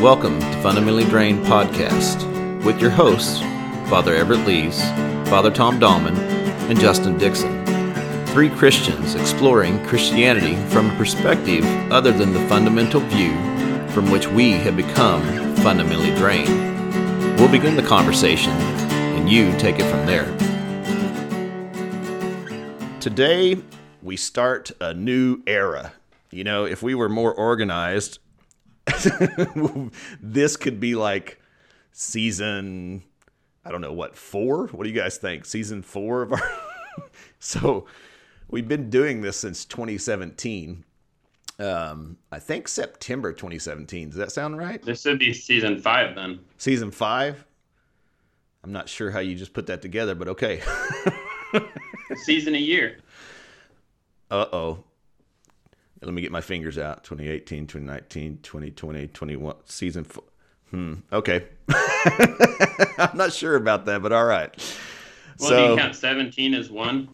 Welcome to Fundamentally Drained Podcast with your hosts, Father Everett Lees, Father Tom Dahlman, and Justin Dixon. Three Christians exploring Christianity from a perspective other than the fundamental view from which we have become fundamentally drained. We'll begin the conversation, and you take it from there. Today, we start a new era. You know, if we were more organized, this could be like season I don't know what four. What do you guys think? Season four of our. so we've been doing this since 2017. Um, I think September 2017. Does that sound right? This should be season five then. Season five. I'm not sure how you just put that together, but okay. season a year. Uh oh let me get my fingers out. 2018 2019 2020 21 season four. hmm okay. I'm not sure about that but all right. Well so, do you count 17 as one?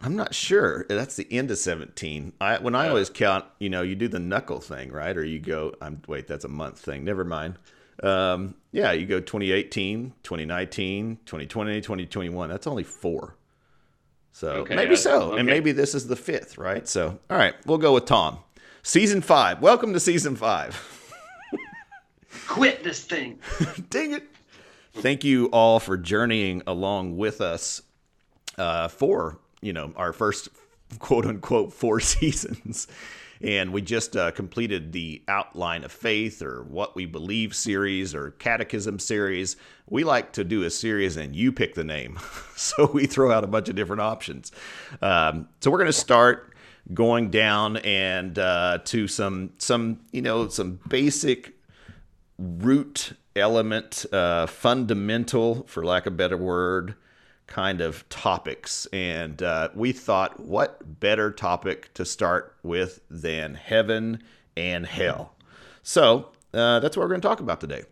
I'm not sure. That's the end of 17 i when i always count you know you do the knuckle thing right? Or you go i'm wait that's a month thing. Never mind. Um, yeah you go 2018 2019 2020 2021 that's only four so okay, maybe so. Okay. And maybe this is the fifth, right? So, all right, we'll go with Tom. Season five. Welcome to season five. Quit this thing. Dang it. Thank you all for journeying along with us uh, for, you know, our first quote unquote four seasons. And we just uh, completed the Outline of Faith or What We Believe series or Catechism series. We like to do a series and you pick the name. so we throw out a bunch of different options. Um, so we're going to start going down and uh, to some, some, you know, some basic root element, uh, fundamental, for lack of a better word, kind of topics. And uh, we thought, what better topic to start with than heaven and hell? So uh, that's what we're going to talk about today.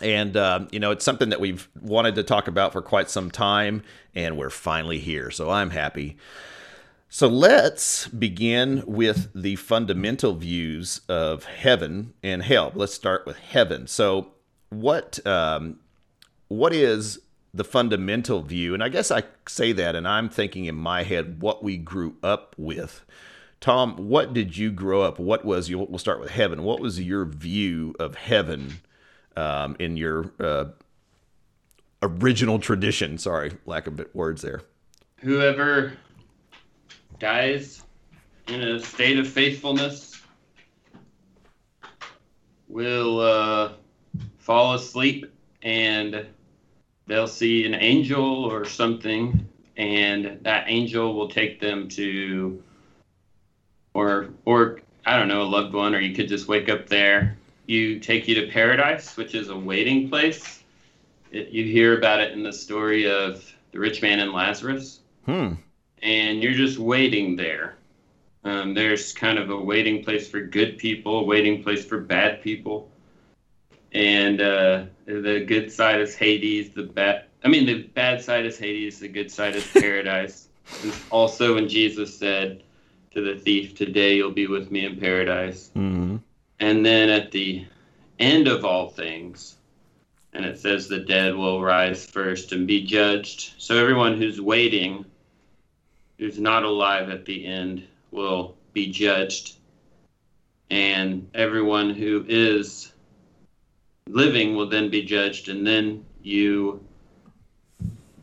And, uh, you know, it's something that we've wanted to talk about for quite some time, and we're finally here. So I'm happy. So let's begin with the fundamental views of heaven and hell. Let's start with heaven. So, what um, what is the fundamental view, and I guess I say that, and I'm thinking in my head what we grew up with. Tom, what did you grow up? What was you? We'll start with heaven. What was your view of heaven um, in your uh, original tradition? Sorry, lack of words there. Whoever dies in a state of faithfulness will uh, fall asleep and they'll see an angel or something, and that angel will take them to, or or I don't know, a loved one, or you could just wake up there. You take you to paradise, which is a waiting place. It, you hear about it in the story of the rich man and Lazarus. Hmm. And you're just waiting there. Um, there's kind of a waiting place for good people, a waiting place for bad people and uh, the good side is Hades. The bad, I mean, the bad side is Hades. The good side is paradise. also, when Jesus said to the thief, "Today you'll be with me in paradise," mm-hmm. and then at the end of all things, and it says the dead will rise first and be judged. So everyone who's waiting, who's not alive at the end, will be judged, and everyone who is living will then be judged, and then you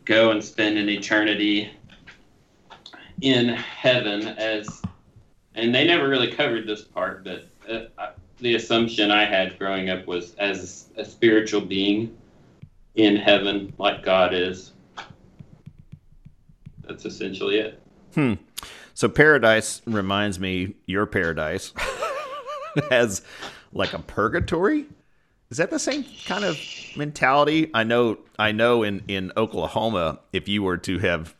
go and spend an eternity in heaven as and they never really covered this part but uh, the assumption i had growing up was as a spiritual being in heaven like god is that's essentially it. Hmm. So paradise reminds me your paradise has like a purgatory is that the same kind of mentality? I know I know in in Oklahoma if you were to have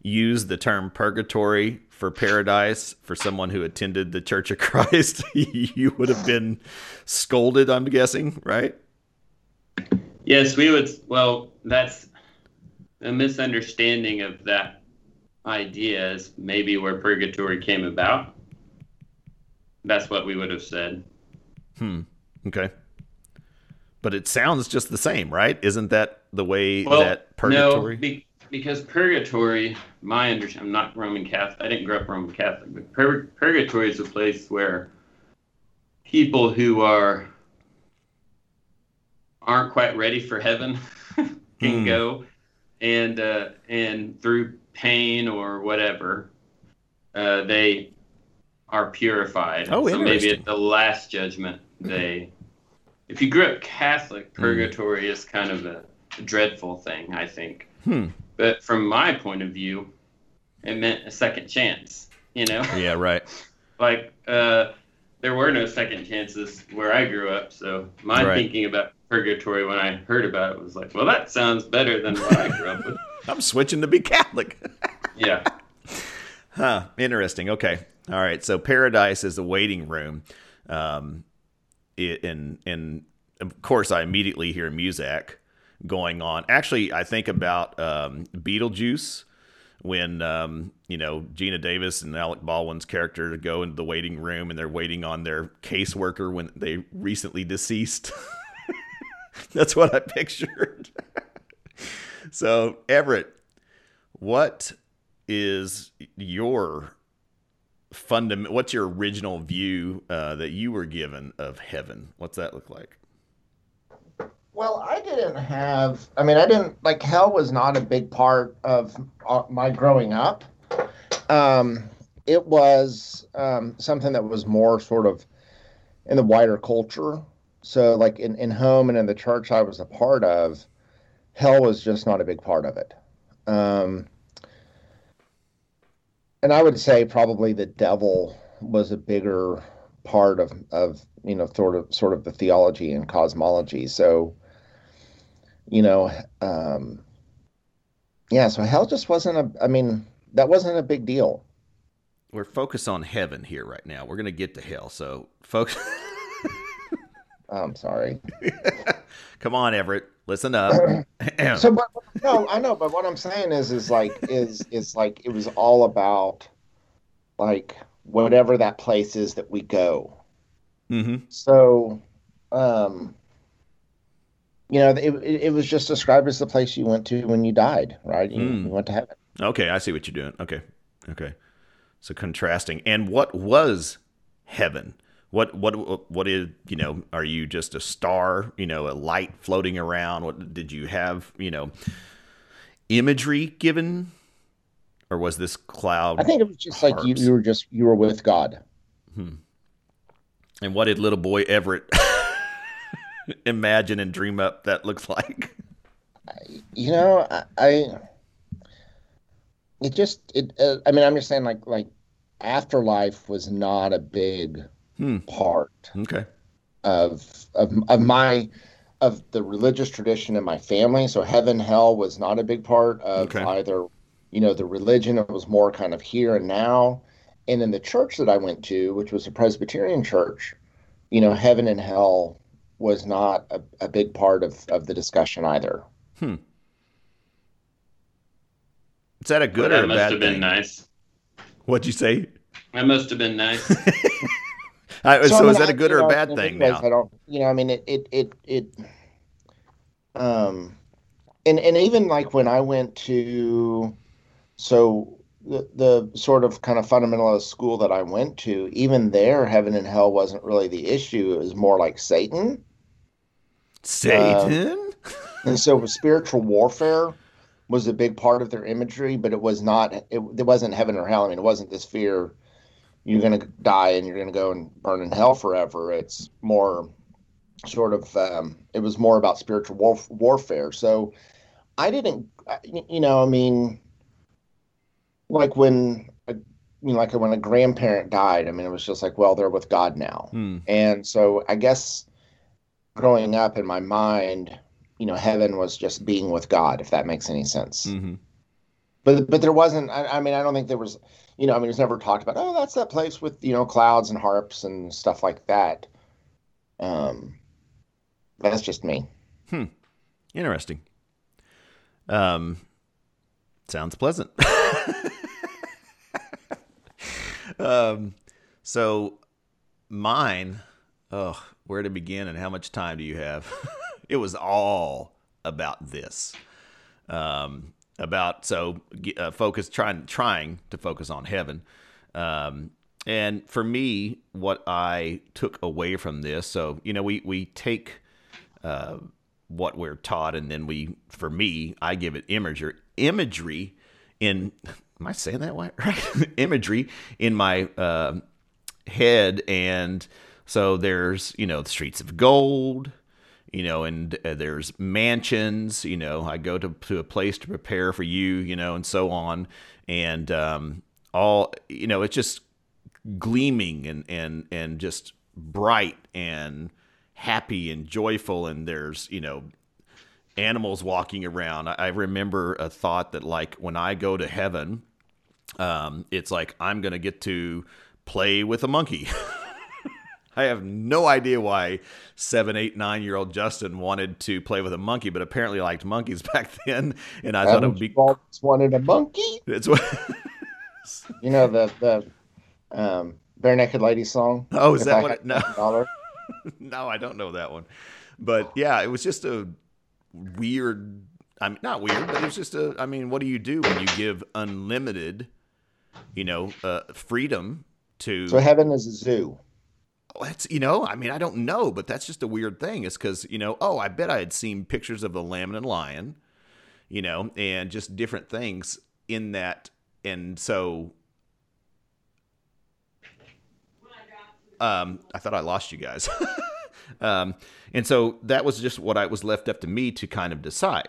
used the term purgatory for paradise for someone who attended the Church of Christ, you would have been scolded, I'm guessing, right? Yes, we would well, that's a misunderstanding of that idea is maybe where purgatory came about. That's what we would have said. Hmm. Okay. But it sounds just the same, right? Isn't that the way well, that purgatory? No, be, because purgatory, my understanding, I'm not Roman Catholic. I didn't grow up Roman Catholic, but pur- purgatory is a place where people who are aren't quite ready for heaven can mm. go, and uh, and through pain or whatever, uh, they are purified. Oh, so maybe at the last judgment, they. If you grew up Catholic, hmm. purgatory mm. is kind of a, a dreadful thing, I think. Hmm. But from my point of view, it meant a second chance. You know? Yeah, right. like uh, there were no second chances where I grew up, so my right. thinking about purgatory when I heard about it was like, well, that sounds better than what I grew up with. I'm switching to be Catholic. yeah. Huh. Interesting. Okay. All right. So paradise is the waiting room. Um, it, and and of course, I immediately hear music going on. Actually, I think about um, Beetlejuice when um, you know Geena Davis and Alec Baldwin's character go into the waiting room and they're waiting on their caseworker when they recently deceased. That's what I pictured. so Everett, what is your fundamental? What's your original view uh, that you were given of heaven? What's that look like? Well, I didn't have. I mean, I didn't like hell was not a big part of uh, my growing up. Um, it was um, something that was more sort of in the wider culture. So, like in, in home and in the church I was a part of, hell was just not a big part of it. Um, and I would say probably the devil was a bigger part of, of you know sort of sort of the theology and cosmology. So you know, um, yeah, so hell just wasn't a, I mean, that wasn't a big deal. We're focused on heaven here right now. We're going to get to hell. So, folks. I'm sorry. Come on, Everett. Listen up. so, but, no, I know, but what I'm saying is, is like, is, is like, it was all about like whatever that place is that we go. Mm-hmm. So, um, you know, it, it was just described as the place you went to when you died, right? You, mm. you went to heaven. Okay, I see what you're doing. Okay, okay. So contrasting. And what was heaven? What what what is you know? Are you just a star? You know, a light floating around? What did you have? You know, imagery given, or was this cloud? I think it was just like you, you were just you were with God. Hmm. And what did little boy Everett? imagine and dream up that looks like? You know, I, I it just it. Uh, I mean, I'm just saying, like like afterlife was not a big hmm. part. Okay. Of of of my of the religious tradition in my family. So heaven hell was not a big part of okay. either. You know, the religion. It was more kind of here and now. And in the church that I went to, which was a Presbyterian church, you know, heaven and hell was not a, a big part of, of the discussion either. Hmm. Is that a good well, or a bad thing? That must have been nice. What'd you say? That must have been nice. I, so, so I mean, is that a good I, or a bad thing now? I don't, you know, I mean, it, it, it, it, um, and, and even like when I went to, so the, the sort of kind of fundamentalist school that I went to, even there, heaven and hell wasn't really the issue. It was more like Satan. Satan? Um, and so spiritual warfare was a big part of their imagery, but it was not, it, it wasn't heaven or hell. I mean, it wasn't this fear you're going to die and you're going to go and burn in hell forever. It's more sort of, um, it was more about spiritual warf- warfare. So I didn't, you know, I mean, like when a, you know, like when a grandparent died. I mean, it was just like, well, they're with God now, hmm. and so I guess growing up in my mind, you know, heaven was just being with God, if that makes any sense. Mm-hmm. But but there wasn't. I, I mean, I don't think there was. You know, I mean, it's never talked about. Oh, that's that place with you know clouds and harps and stuff like that. Um, that's just me. Hmm. Interesting. Um, sounds pleasant. um, so mine, oh, where to begin and how much time do you have? it was all about this. Um, about so uh, focus trying trying to focus on heaven. Um, and for me, what I took away from this, so you know, we we take uh, what we're taught, and then we, for me, I give it imagery, imagery in. Am I saying that right? imagery in my uh, head, and so there's you know the streets of gold, you know, and uh, there's mansions. You know, I go to to a place to prepare for you, you know, and so on, and um, all you know, it's just gleaming and and and just bright and happy and joyful. And there's you know animals walking around. I remember a thought that like when i go to heaven um, it's like i'm gonna get to play with a monkey i have no idea why seven eight nine year old justin wanted to play with a monkey but apparently liked monkeys back then and i thought it would be wanted a monkey it's what you know the the um, Barenaked Lady song. Oh, is that what? It, no, no, I don't know that one. But yeah, it was just a weird. I mean, not weird, but it was just a. I mean, what do you do when you give unlimited, you know, uh, freedom to? So heaven is a zoo. It's you know, I mean, I don't know, but that's just a weird thing. Is because you know, oh, I bet I had seen pictures of the lamb and lion, you know, and just different things in that, and so Um, I thought I lost you guys. um, and so that was just what I was left up to me to kind of decide.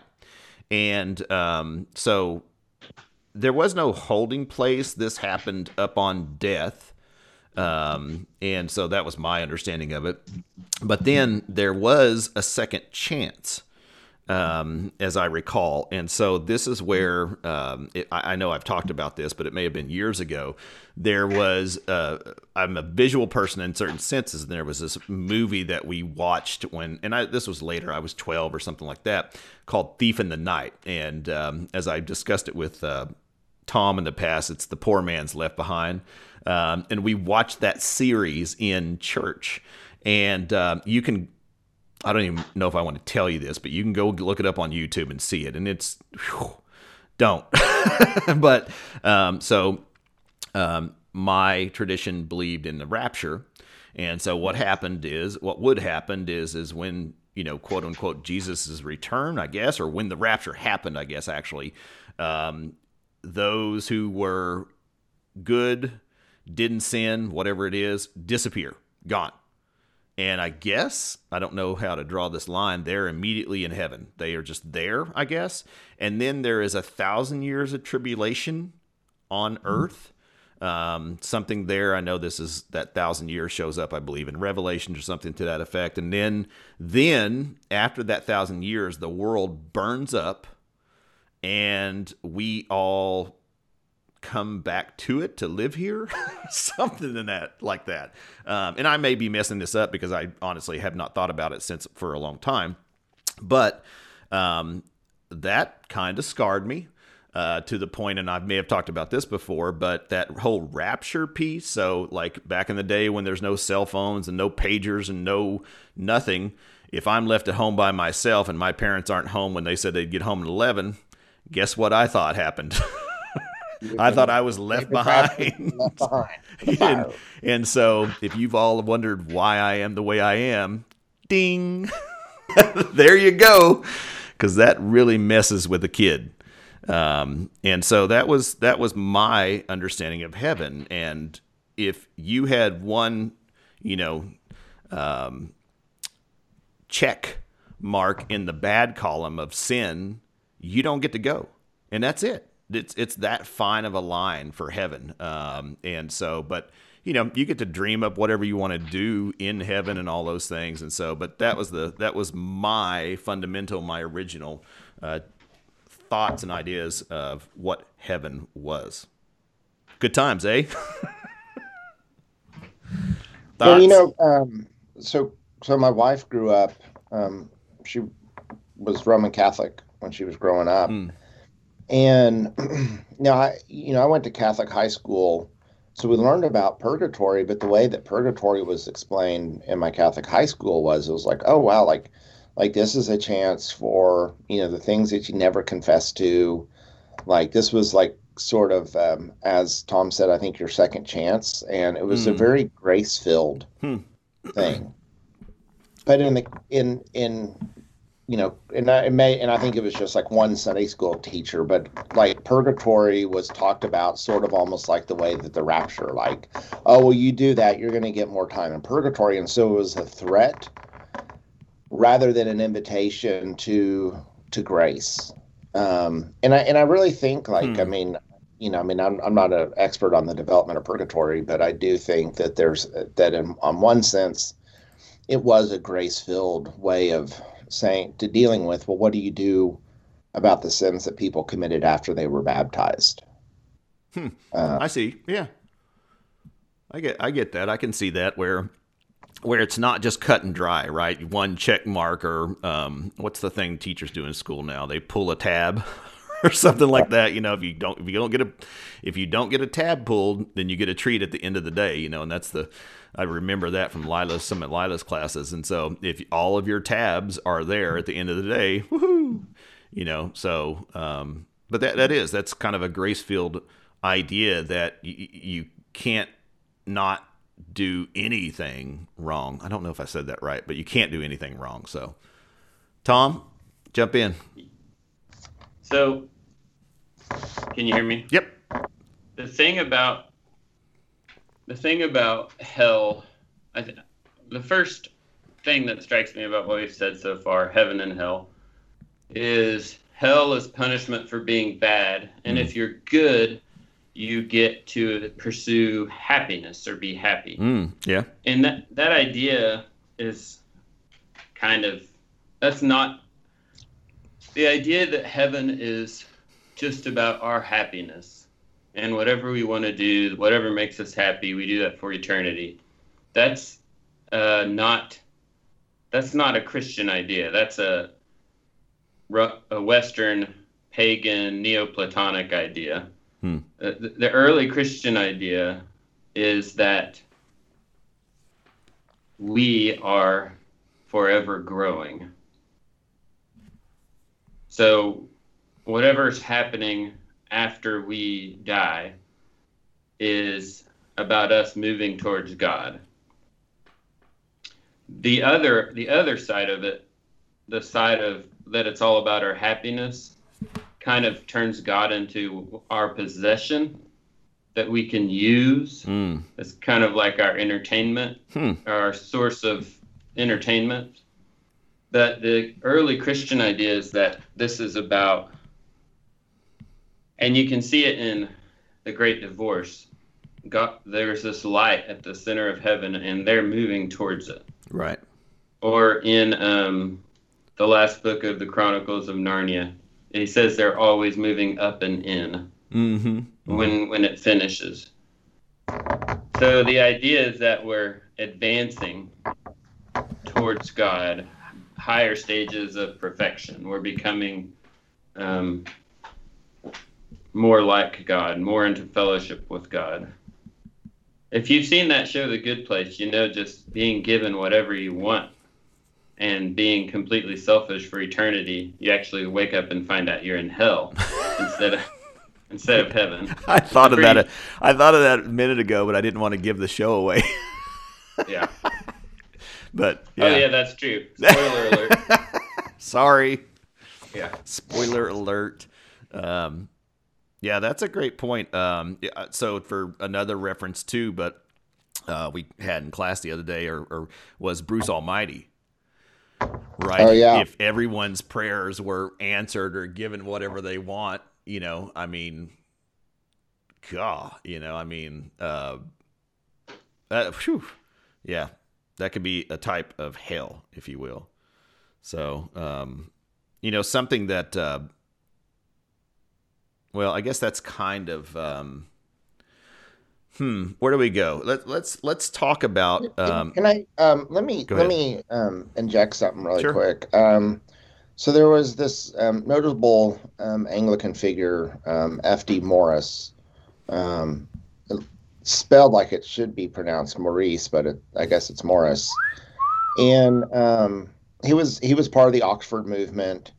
And um, so there was no holding place. This happened up on death. Um, and so that was my understanding of it. But then there was a second chance um, as I recall. And so this is where um, it, I, I, know I've talked about this, but it may have been years ago. There was uh, I'm a visual person in certain senses, and there was this movie that we watched when, and I, this was later. I was 12 or something like that, called Thief in the Night. And um, as I discussed it with uh, Tom in the past, it's the poor man's left behind. Um, and we watched that series in church. And uh, you can I don't even know if I want to tell you this, but you can go look it up on YouTube and see it, and it's whew, don't. but um, so um, my tradition believed in the rapture, and so what happened is what would happen is is when you know quote unquote Jesus's return, I guess, or when the rapture happened, I guess actually, um, those who were good, didn't sin, whatever it is, disappear, gone and I guess, I don't know how to draw this line, they're immediately in heaven. They are just there, I guess. And then there is a thousand years of tribulation on mm-hmm. earth. Um, something there. I know this is that thousand years shows up, I believe, in Revelation or something to that effect. And then, then after that thousand years, the world burns up, and we all come back to it to live here something in that like that um, and i may be messing this up because i honestly have not thought about it since for a long time but um, that kind of scarred me uh, to the point, and I may have talked about this before, but that whole rapture piece. So, like back in the day when there's no cell phones and no pagers and no nothing, if I'm left at home by myself and my parents aren't home when they said they'd get home at 11, guess what I thought happened? I thought I was left behind. Left behind. and, and so, if you've all wondered why I am the way I am, ding, there you go, because that really messes with a kid. Um, and so that was that was my understanding of heaven. And if you had one, you know, um, check mark in the bad column of sin, you don't get to go, and that's it it's it's that fine of a line for heaven. Um, and so, but you know, you get to dream up whatever you want to do in heaven and all those things. And so, but that was the that was my fundamental, my original uh, thoughts and ideas of what heaven was. Good times, eh? so you know, um, so so my wife grew up. Um, she was Roman Catholic when she was growing up. Mm and now I, you know, I went to Catholic high school, so we learned about purgatory, but the way that purgatory was explained in my Catholic high school was it was like, oh wow, like like this is a chance for you know the things that you never confess to, like this was like sort of um, as Tom said, I think your second chance, and it was mm. a hmm. very grace filled hmm. thing. But in the in in you know, and I, it may, and I think it was just like one Sunday school teacher, but like purgatory was talked about sort of almost like the way that the rapture, like, oh, well, you do that, you're going to get more time in purgatory. And so it was a threat rather than an invitation to, to grace. Um, and I, and I really think like, hmm. I mean, you know, I mean, I'm, I'm not an expert on the development of purgatory, but I do think that there's that in, on one sense, it was a grace filled way of saying to dealing with well what do you do about the sins that people committed after they were baptized? Hmm. uh, i see. Yeah. I get i get that. I can see that where where it's not just cut and dry right? One check mark or um, what's the thing teachers do in school now? They pull a tab or something like that you know if you don't if you don't get a if you don't get a tab pulled then you get a treat at the end of the day you know and that's the I remember that from Lila's some of Lila's classes. And so if all of your tabs are there at the end of the day, woohoo, you know, so, um, but that, that is, that's kind of a grace field idea that y- you can't not do anything wrong. I don't know if I said that right, but you can't do anything wrong. So, Tom, jump in. So, can you hear me? Yep. The thing about the thing about hell, I th- the first thing that strikes me about what we've said so far, heaven and hell, is hell is punishment for being bad, and mm. if you're good, you get to pursue happiness or be happy. Mm, yeah. And that that idea is kind of that's not the idea that heaven is just about our happiness and whatever we want to do, whatever makes us happy, we do that for eternity. That's uh, not that's not a Christian idea. That's a a Western pagan Neoplatonic idea. Hmm. Uh, the, the early Christian idea is that we are forever growing. So, whatever's happening after we die is about us moving towards God. The other the other side of it, the side of that it's all about our happiness, kind of turns God into our possession that we can use. Mm. It's kind of like our entertainment, hmm. our source of entertainment. But the early Christian idea is that this is about and you can see it in the great divorce. God, there's this light at the center of heaven and they're moving towards it. Right. Or in um, the last book of the chronicles of narnia he says they're always moving up and in mm-hmm. when when it finishes. So the idea is that we're advancing towards god higher stages of perfection. We're becoming um, more like God, more into fellowship with God. If you've seen that show, The Good Place, you know just being given whatever you want and being completely selfish for eternity, you actually wake up and find out you're in hell instead of instead of heaven. I thought of that. I thought of that a minute ago, but I didn't want to give the show away. yeah. But yeah. oh yeah, that's true. Spoiler alert. Sorry. Yeah. Spoiler alert. Um, yeah, that's a great point. Um, yeah, so for another reference too, but uh, we had in class the other day, or, or, was Bruce Almighty, right? Oh yeah. If everyone's prayers were answered or given whatever they want, you know, I mean, God, you know, I mean, uh, uh whew, yeah, that could be a type of hell, if you will. So, um, you know, something that uh, well, I guess that's kind of. Um, hmm. Where do we go? Let, let's let's talk about. Um, Can I? Um, let me let me um, inject something really sure. quick. Um, so there was this um, notable um, Anglican figure, um, F.D. Maurice, Um, spelled like it should be pronounced Maurice, but it, I guess it's Morris. And um, he was he was part of the Oxford movement,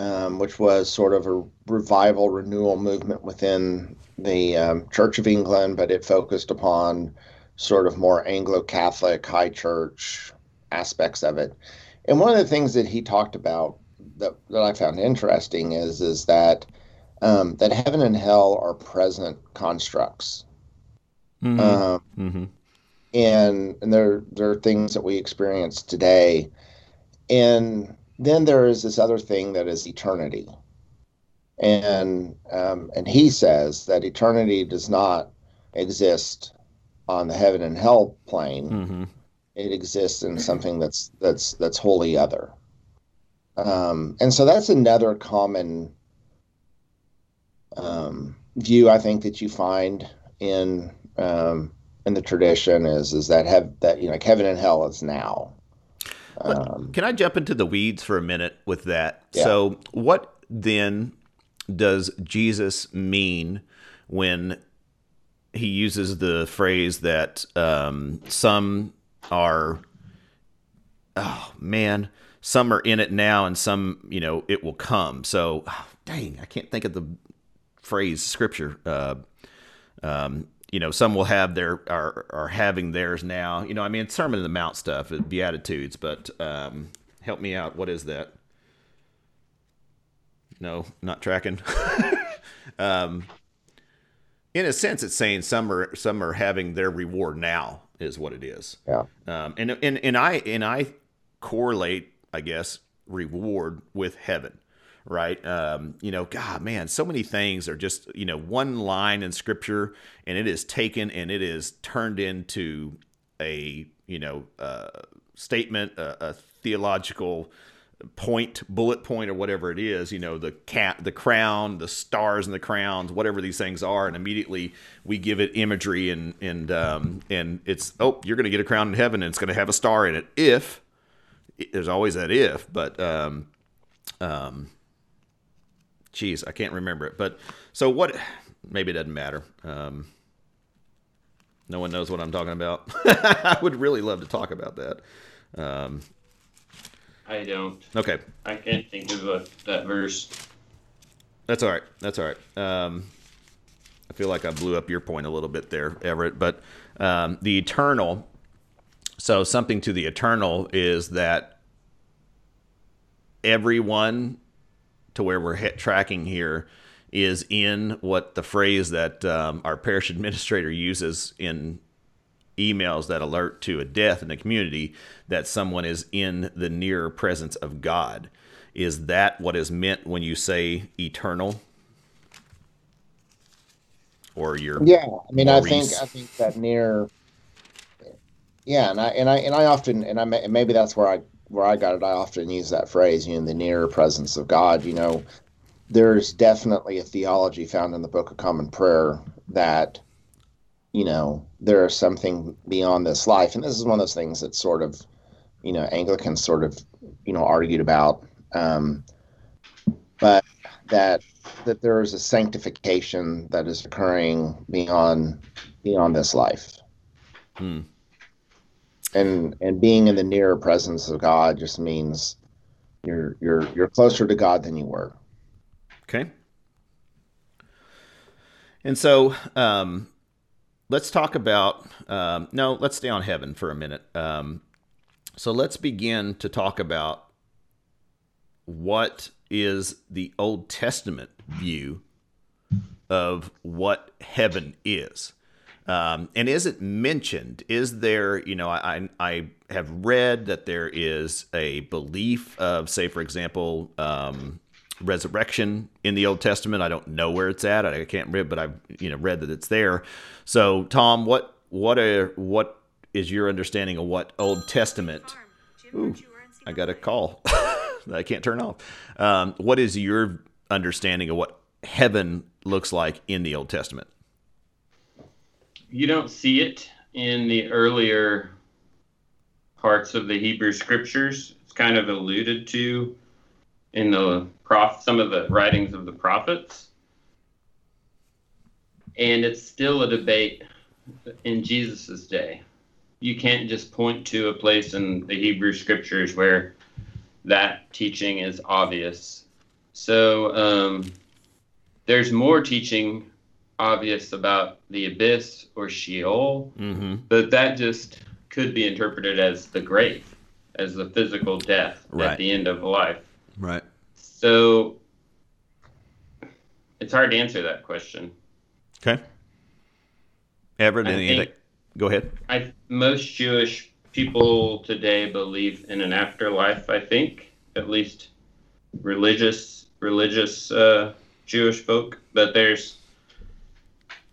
um, which was sort of a revival renewal movement within the um, Church of England, but it focused upon sort of more Anglo Catholic high church aspects of it. And one of the things that he talked about that, that I found interesting is is that um, that heaven and hell are present constructs. Mm-hmm. Um, mm-hmm. And and there there are things that we experience today, and then there is this other thing that is eternity, and um, and he says that eternity does not exist on the heaven and hell plane. Mm-hmm. It exists in something that's that's that's wholly other. Um, and so that's another common um, view I think that you find in um, in the tradition is is that have that you know like heaven and hell is now. Um, Can I jump into the weeds for a minute with that? Yeah. So, what then does Jesus mean when he uses the phrase that um, some are, oh man, some are in it now and some, you know, it will come. So, oh, dang, I can't think of the phrase scripture. Uh, um, you know, some will have their are are having theirs now. You know, I mean, Sermon on the Mount stuff, Beatitudes, but um, help me out. What is that? No, not tracking. um, in a sense, it's saying some are some are having their reward now, is what it is. Yeah. Um, and and and I and I correlate, I guess, reward with heaven right? Um, you know, God, man, so many things are just, you know, one line in scripture and it is taken and it is turned into a, you know, uh, statement, a, a theological point, bullet point, or whatever it is, you know, the cat, the crown, the stars and the crowns, whatever these things are, and immediately we give it imagery and and um, and it's oh, you're going to get a crown in heaven and it's going to have a star in it if there's always that if, but um, um, Geez, I can't remember it. But so what? Maybe it doesn't matter. Um, no one knows what I'm talking about. I would really love to talk about that. Um, I don't. Okay. I can't think of a, that verse. That's all right. That's all right. Um, I feel like I blew up your point a little bit there, Everett. But um, the eternal. So something to the eternal is that everyone to where we're hit tracking here is in what the phrase that um, our parish administrator uses in emails that alert to a death in the community that someone is in the near presence of God. Is that what is meant when you say eternal? Or your Yeah, I mean I think I think that near yeah, and I and I and I often and I maybe that's where I where I got it, I often use that phrase, you know, the near presence of God. You know, there's definitely a theology found in the Book of Common Prayer that, you know, there is something beyond this life. And this is one of those things that sort of, you know, Anglicans sort of, you know, argued about. Um, but that that there is a sanctification that is occurring beyond beyond this life. Hmm and and being in the nearer presence of God just means you're you're you're closer to God than you were. Okay. And so um, let's talk about um, no, let's stay on heaven for a minute. Um, so let's begin to talk about what is the Old Testament view of what heaven is. Um, and is it mentioned? Is there, you know, I, I have read that there is a belief of, say, for example, um, resurrection in the Old Testament. I don't know where it's at. I can't read, but I've you know read that it's there. So, Tom, what what are what is your understanding of what Old Testament? Ooh, I got a call that I can't turn off. Um, what is your understanding of what heaven looks like in the Old Testament? You don't see it in the earlier parts of the Hebrew scriptures. It's kind of alluded to in the prof some of the writings of the prophets. And it's still a debate in Jesus's day. You can't just point to a place in the Hebrew scriptures where that teaching is obvious. So um, there's more teaching obvious about the abyss or Sheol, Mm-hmm. but that just could be interpreted as the grave, as the physical death Right. at the end of life. Right. So it's hard to answer that question. Okay. Everett, anything? Go ahead. I most Jewish people today believe in an afterlife. I think at least religious religious uh, Jewish folk, but there's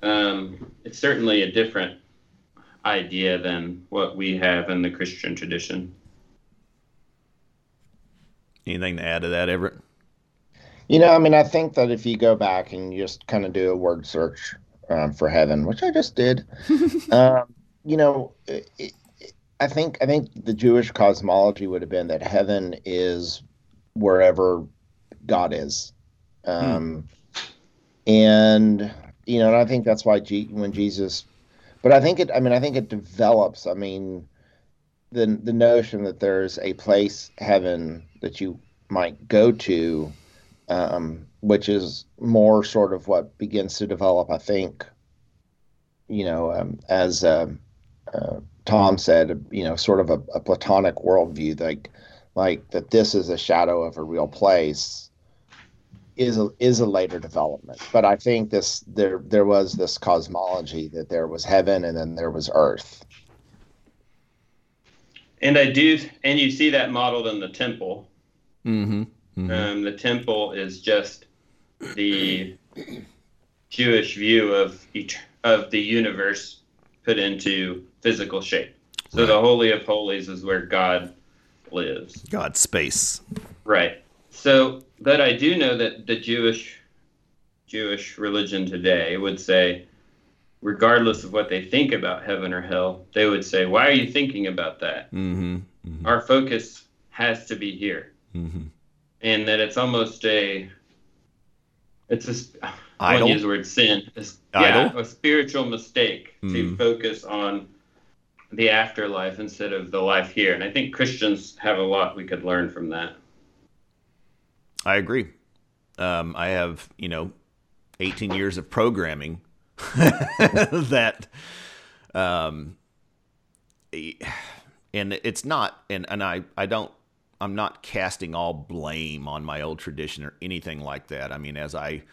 um, it's certainly a different idea than what we have in the Christian tradition. Anything to add to that, Everett? You know, I mean, I think that if you go back and you just kind of do a word search um, for heaven, which I just did, um, you know, it, it, I think I think the Jewish cosmology would have been that heaven is wherever God is, um, and you know, and I think that's why G- when Jesus, but I think it. I mean, I think it develops. I mean, the the notion that there's a place heaven that you might go to um, which is more sort of what begins to develop, I think, you know, um, as um uh, Tom said, you know, sort of a, a Platonic worldview, like like that this is a shadow of a real place is a is a later development. But I think this there there was this cosmology that there was heaven and then there was earth. And I do, and you see that modeled in the temple. Mm-hmm. Um, the temple is just the Jewish view of each of the universe put into physical shape. So the Holy of Holies is where God lives. God space. Right. So, but I do know that the Jewish Jewish religion today would say, regardless of what they think about heaven or hell, they would say, "Why are you thinking about that? Mm-hmm. Our focus has to be here." Mm-hmm. and that it's almost a it's a I Idle? won't use the word sin. Yeah, a spiritual mistake to Mm. focus on the afterlife instead of the life here. And I think Christians have a lot we could learn from that. I agree. Um, I have, you know, 18 years of programming that, um, and it's not, and, and I, I don't, I'm not casting all blame on my old tradition or anything like that. I mean, as I,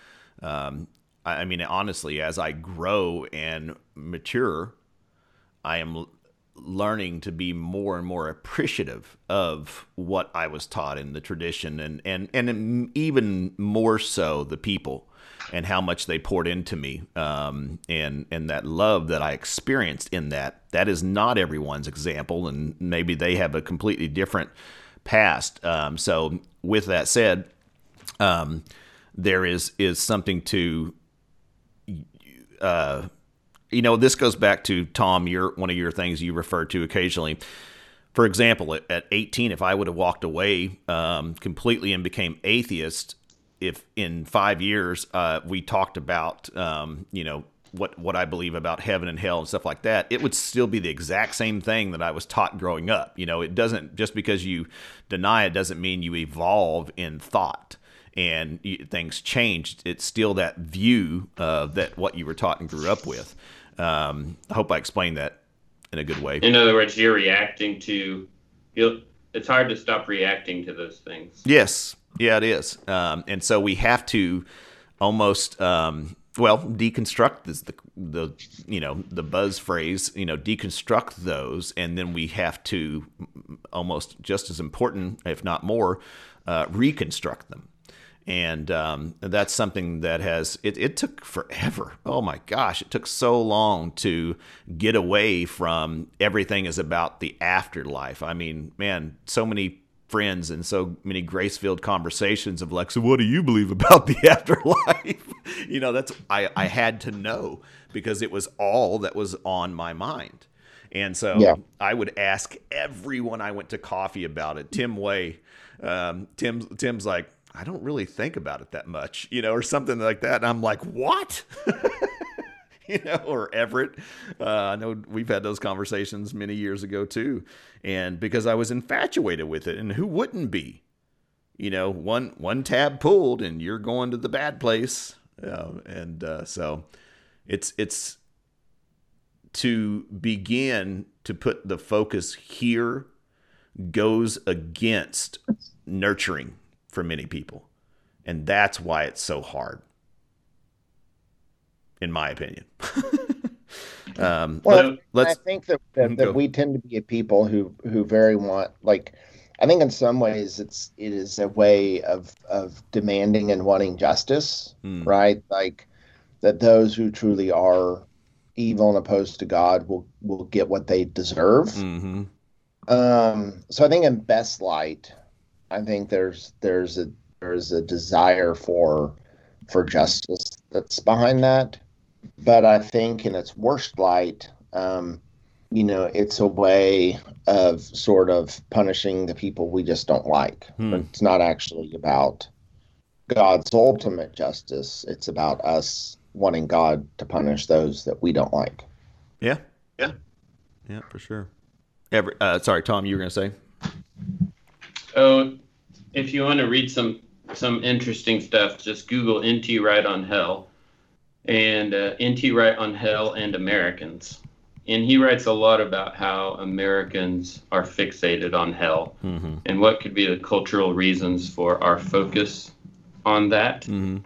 um, I, I mean, honestly, as I grow and mature, I am learning to be more and more appreciative of what I was taught in the tradition and and and even more so the people and how much they poured into me um, and and that love that I experienced in that that is not everyone's example and maybe they have a completely different past. Um, so with that said um, there is is something to uh, you know, this goes back to Tom, your one of your things you refer to occasionally. For example, at, at 18, if I would have walked away um, completely and became atheist, if in five years uh, we talked about, um, you know, what what I believe about heaven and hell and stuff like that, it would still be the exact same thing that I was taught growing up. You know, it doesn't just because you deny it doesn't mean you evolve in thought and things changed. It's still that view of that what you were taught and grew up with. Um, I hope I explained that in a good way. In other words, you're reacting to you'll it's hard to stop reacting to those things. Yes, yeah, it is. Um, and so we have to almost um, well deconstruct this the the you know the buzz phrase you know deconstruct those, and then we have to almost just as important, if not more, uh, reconstruct them. And um, that's something that has it, it took forever. Oh my gosh, it took so long to get away from everything is about the afterlife. I mean, man, so many friends and so many grace filled conversations of like, so what do you believe about the afterlife? you know, that's I, I had to know because it was all that was on my mind. And so Yeah. I would ask everyone I went to coffee about it. Tim Way, um, Tim's Tim's like, I don't really think about it that much, you know, or something like that. And I'm like, what? you know, or Everett. Uh, I know we've had those conversations many years ago too, and because I was infatuated with it, and who wouldn't be? You know, one one tab pulled, and you're going to the bad place, uh, and uh, so it's it's to begin to put the focus here goes against nurturing for many people. And that's why it's so hard, in my opinion. um, well, let, I think that, that, that we tend to be a people who, who very want, like, I think in some ways it's it is a way of of demanding and wanting justice, mm. right? Like that those who truly are evil and opposed to God will will get what they deserve. Mm-hmm. Um, so I think in best light, I think there's there's a there's a desire for for justice that's behind that. But I think in its worst light, um, you know, it's a way of sort of punishing the people we just don't like. Hmm. But it's not actually about God's ultimate justice. It's about us wanting God to punish those that we don't like. Yeah. Yeah. Yeah, for sure. Every, uh, sorry, Tom, you were going to say? Oh, if you want to read some some interesting stuff, just Google NT Wright on Hell and uh, NT Wright on Hell and Americans. And he writes a lot about how Americans are fixated on hell mm-hmm. and what could be the cultural reasons for our focus on that mm-hmm.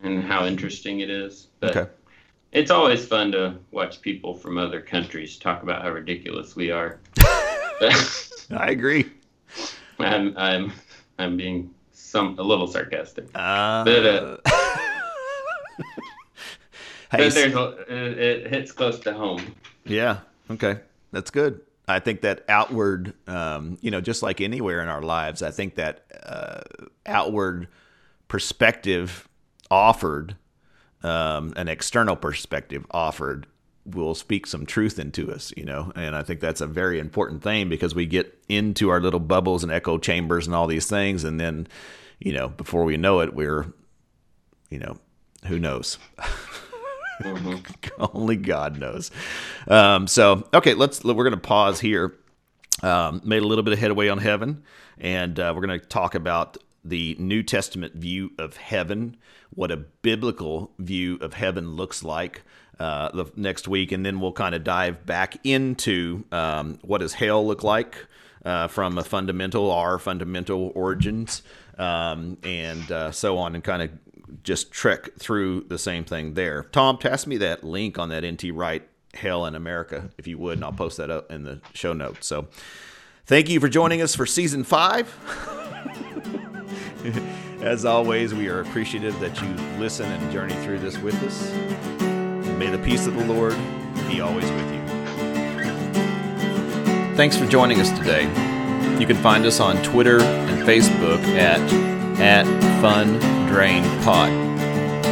and how interesting it is. But okay it's always fun to watch people from other countries talk about how ridiculous we are. I agree. I'm I'm I'm being some a little sarcastic. Uh, but, uh, but there's a, it hits close to home. Yeah. Okay. That's good. I think that outward, um, you know, just like anywhere in our lives, I think that uh, outward perspective offered um, an external perspective offered will speak some truth into us, you know. And I think that's a very important thing because we get into our little bubbles and echo chambers and all these things, and then, you know, before we know it, we're, you know, who knows. mm-hmm. Only God knows. Um, so okay, let's we're gonna pause here. Um, made a little bit of headway on heaven, and uh, we're gonna talk about the New Testament view of heaven what a biblical view of heaven looks like uh, the next week, and then we'll kind of dive back into um, what does hell look like uh, from a fundamental, our fundamental origins, um, and uh, so on, and kind of just trek through the same thing there. Tom, pass me that link on that NT Wright Hell in America, if you would, and I'll post that up in the show notes. So, thank you for joining us for season five. As always, we are appreciative that you listen and journey through this with us. May the peace of the Lord be always with you. Thanks for joining us today. You can find us on Twitter and Facebook at at Fun Drain Pod.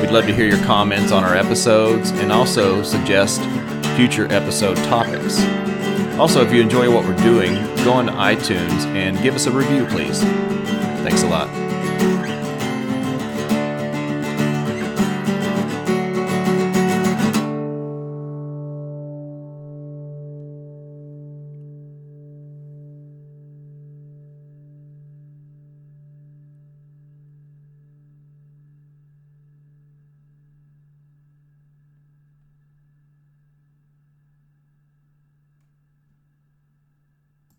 We'd love to hear your comments on our episodes and also suggest future episode topics. Also, if you enjoy what we're doing, go on to iTunes and give us a review, please. Thanks a lot.